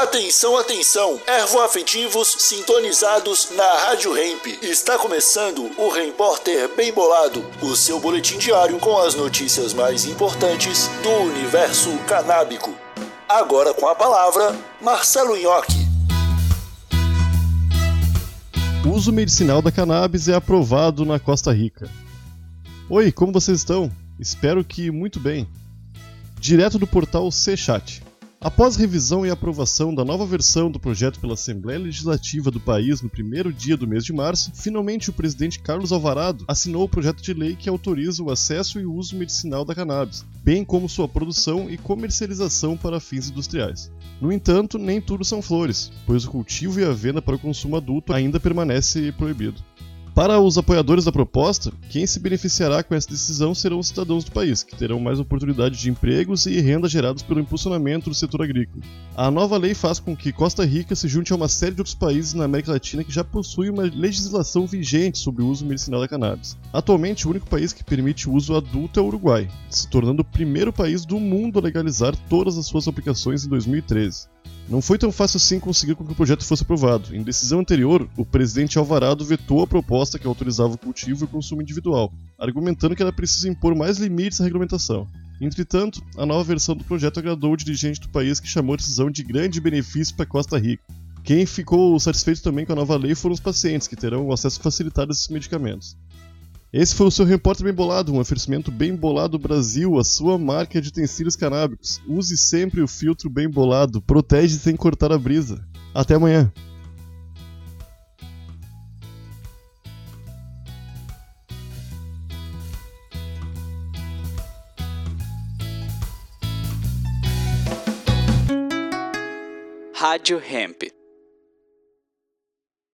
Atenção, atenção! Ervoafetivos sintonizados na Rádio Hemp. Está começando o Repórter Bem Bolado, o seu boletim diário com as notícias mais importantes do universo canábico. Agora com a palavra, Marcelo Nhoque. O uso medicinal da cannabis é aprovado na Costa Rica. Oi, como vocês estão? Espero que muito bem. Direto do portal C-Chat. Após revisão e aprovação da nova versão do projeto pela Assembleia Legislativa do país no primeiro dia do mês de março, finalmente o presidente Carlos Alvarado assinou o projeto de lei que autoriza o acesso e uso medicinal da cannabis, bem como sua produção e comercialização para fins industriais. No entanto, nem tudo são flores, pois o cultivo e a venda para o consumo adulto ainda permanece proibido. Para os apoiadores da proposta, quem se beneficiará com essa decisão serão os cidadãos do país, que terão mais oportunidades de empregos e renda gerados pelo impulsionamento do setor agrícola. A nova lei faz com que Costa Rica se junte a uma série de outros países na América Latina que já possuem uma legislação vigente sobre o uso medicinal da cannabis. Atualmente, o único país que permite o uso adulto é o Uruguai, se tornando o primeiro país do mundo a legalizar todas as suas aplicações em 2013. Não foi tão fácil assim conseguir com que o projeto fosse aprovado. Em decisão anterior, o presidente Alvarado vetou a proposta que autorizava o cultivo e o consumo individual, argumentando que era preciso impor mais limites à regulamentação. Entretanto, a nova versão do projeto agradou o dirigente do país que chamou a decisão de grande benefício para Costa Rica. Quem ficou satisfeito também com a nova lei foram os pacientes, que terão acesso facilitado a esses medicamentos. Esse foi o seu Repórter Bem Bolado, um oferecimento Bem Bolado Brasil, a sua marca de utensílios canábicos. Use sempre o filtro Bem Bolado, protege sem cortar a brisa. Até amanhã! Rádio Hemp.